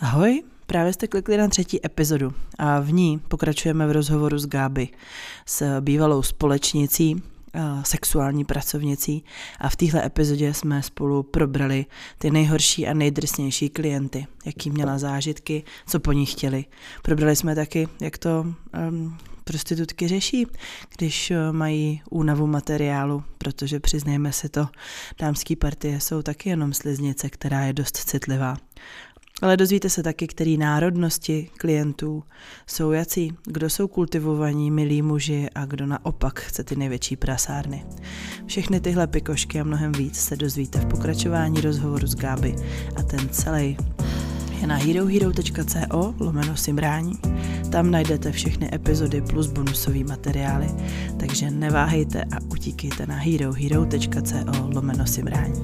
Ahoj, právě jste klikli na třetí epizodu a v ní pokračujeme v rozhovoru s Gáby, s bývalou společnicí, sexuální pracovnicí a v téhle epizodě jsme spolu probrali ty nejhorší a nejdrsnější klienty, jaký měla zážitky, co po ní chtěli. Probrali jsme taky, jak to um, prostitutky řeší, když mají únavu materiálu, protože přiznejme si to, dámský partie jsou taky jenom sliznice, která je dost citlivá. Ale dozvíte se taky, který národnosti klientů jsou jací, kdo jsou kultivovaní, milí muži a kdo naopak chce ty největší prasárny. Všechny tyhle pikošky a mnohem víc se dozvíte v pokračování rozhovoru s Gáby a ten celý je na herohero.co lomeno simrání. Tam najdete všechny epizody plus bonusové materiály, takže neváhejte a utíkejte na herohero.co lomeno simrání.